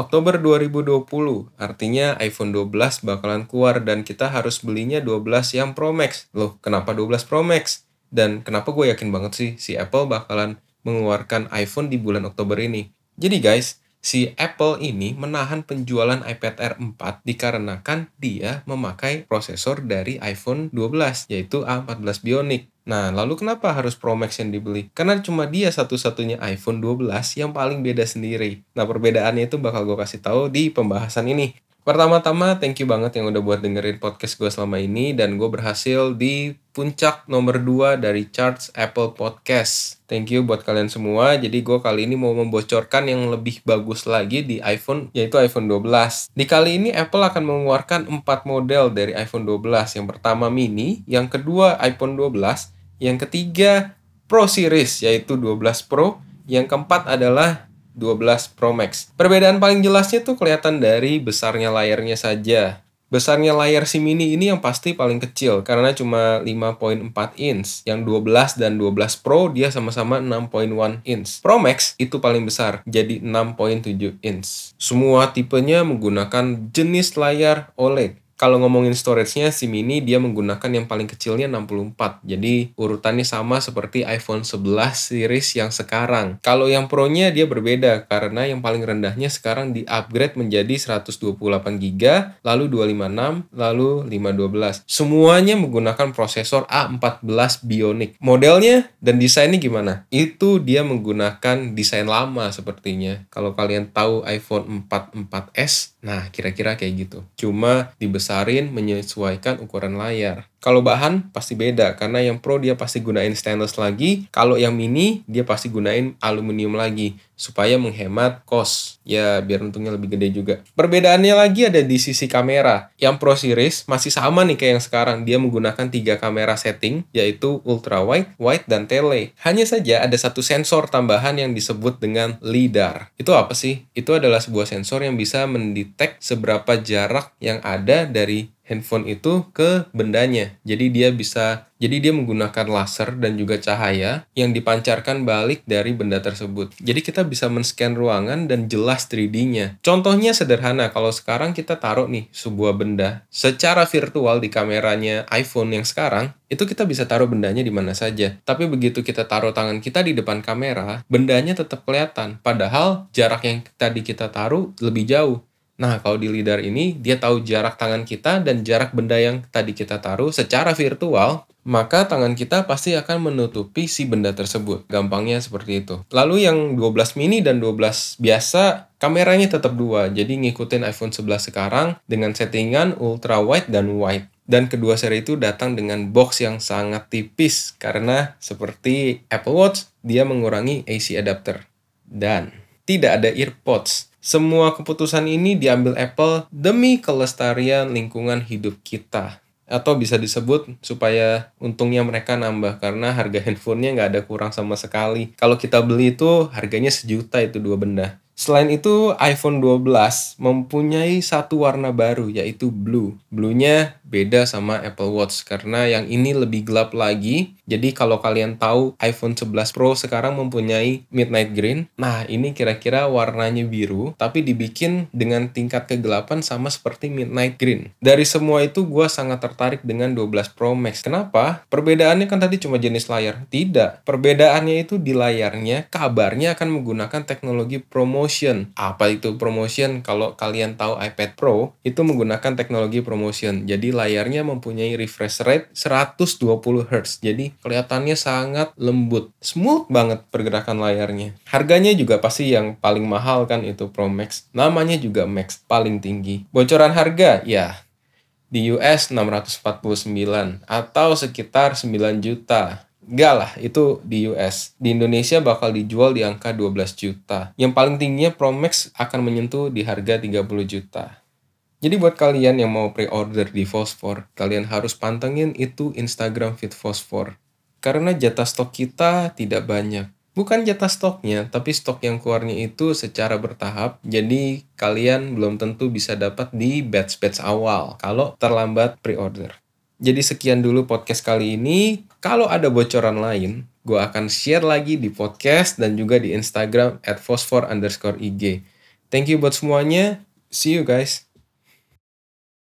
Oktober 2020, artinya iPhone 12 bakalan keluar dan kita harus belinya 12 yang Pro Max. Loh, kenapa 12 Pro Max? Dan kenapa gue yakin banget sih si Apple bakalan mengeluarkan iPhone di bulan Oktober ini? Jadi guys, si Apple ini menahan penjualan iPad Air 4 dikarenakan dia memakai prosesor dari iPhone 12, yaitu A14 Bionic. Nah, lalu kenapa harus Pro Max yang dibeli? Karena cuma dia satu-satunya iPhone 12 yang paling beda sendiri. Nah, perbedaannya itu bakal gue kasih tahu di pembahasan ini. Pertama-tama, thank you banget yang udah buat dengerin podcast gue selama ini dan gue berhasil di puncak nomor 2 dari charts Apple Podcast. Thank you buat kalian semua. Jadi gue kali ini mau membocorkan yang lebih bagus lagi di iPhone, yaitu iPhone 12. Di kali ini Apple akan mengeluarkan 4 model dari iPhone 12. Yang pertama mini, yang kedua iPhone 12, yang ketiga Pro Series yaitu 12 Pro, yang keempat adalah 12 Pro Max. Perbedaan paling jelasnya tuh kelihatan dari besarnya layarnya saja. Besarnya layar si mini ini yang pasti paling kecil karena cuma 5.4 inch. Yang 12 dan 12 Pro dia sama-sama 6.1 inch. Pro Max itu paling besar jadi 6.7 inch. Semua tipenya menggunakan jenis layar OLED kalau ngomongin storage-nya si mini dia menggunakan yang paling kecilnya 64. Jadi urutannya sama seperti iPhone 11 series yang sekarang. Kalau yang Pro-nya dia berbeda karena yang paling rendahnya sekarang di-upgrade menjadi 128 GB, lalu 256, lalu 512. Semuanya menggunakan prosesor A14 Bionic. Modelnya dan desainnya gimana? Itu dia menggunakan desain lama sepertinya. Kalau kalian tahu iPhone 4 4S, nah kira-kira kayak gitu. Cuma dibesar dibesarin menyesuaikan ukuran layar. Kalau bahan pasti beda karena yang Pro dia pasti gunain stainless lagi, kalau yang mini dia pasti gunain aluminium lagi supaya menghemat cost. Ya biar untungnya lebih gede juga. Perbedaannya lagi ada di sisi kamera. Yang Pro series masih sama nih kayak yang sekarang. Dia menggunakan tiga kamera setting yaitu ultra wide, wide dan tele. Hanya saja ada satu sensor tambahan yang disebut dengan LiDAR. Itu apa sih? Itu adalah sebuah sensor yang bisa mendetek seberapa jarak yang ada dari handphone itu ke bendanya. Jadi dia bisa jadi dia menggunakan laser dan juga cahaya yang dipancarkan balik dari benda tersebut. Jadi kita bisa men-scan ruangan dan jelas 3D-nya. Contohnya sederhana, kalau sekarang kita taruh nih sebuah benda secara virtual di kameranya iPhone yang sekarang, itu kita bisa taruh bendanya di mana saja. Tapi begitu kita taruh tangan kita di depan kamera, bendanya tetap kelihatan. Padahal jarak yang tadi kita taruh lebih jauh. Nah, kalau di LiDAR ini, dia tahu jarak tangan kita dan jarak benda yang tadi kita taruh secara virtual, maka tangan kita pasti akan menutupi si benda tersebut. Gampangnya seperti itu. Lalu yang 12 mini dan 12 biasa, kameranya tetap dua. Jadi ngikutin iPhone 11 sekarang dengan settingan ultra wide dan wide. Dan kedua seri itu datang dengan box yang sangat tipis karena seperti Apple Watch, dia mengurangi AC adapter. Dan tidak ada earpods semua keputusan ini diambil Apple demi kelestarian lingkungan hidup kita. Atau bisa disebut supaya untungnya mereka nambah karena harga handphonenya nggak ada kurang sama sekali. Kalau kita beli itu harganya sejuta itu dua benda. Selain itu, iPhone 12 mempunyai satu warna baru yaitu blue. Blue-nya beda sama Apple Watch karena yang ini lebih gelap lagi. Jadi kalau kalian tahu iPhone 11 Pro sekarang mempunyai midnight green. Nah, ini kira-kira warnanya biru tapi dibikin dengan tingkat kegelapan sama seperti midnight green. Dari semua itu gue sangat tertarik dengan 12 Pro Max. Kenapa? Perbedaannya kan tadi cuma jenis layar. Tidak. Perbedaannya itu di layarnya kabarnya akan menggunakan teknologi promotion promotion. Apa itu promotion? Kalau kalian tahu iPad Pro, itu menggunakan teknologi promotion. Jadi layarnya mempunyai refresh rate 120 Hz. Jadi kelihatannya sangat lembut. Smooth banget pergerakan layarnya. Harganya juga pasti yang paling mahal kan itu Pro Max. Namanya juga Max, paling tinggi. Bocoran harga? Ya, di US 649 atau sekitar 9 juta. Enggak lah, itu di US. Di Indonesia bakal dijual di angka 12 juta. Yang paling tingginya Pro Max akan menyentuh di harga 30 juta. Jadi buat kalian yang mau pre-order di Fosfor, kalian harus pantengin itu Instagram Fit Fosfor. Karena jatah stok kita tidak banyak. Bukan jatah stoknya, tapi stok yang keluarnya itu secara bertahap. Jadi kalian belum tentu bisa dapat di batch-batch awal kalau terlambat pre-order. Jadi sekian dulu podcast kali ini. Kalau ada bocoran lain, gue akan share lagi di podcast dan juga di Instagram at fosfor underscore IG. Thank you buat semuanya. See you guys.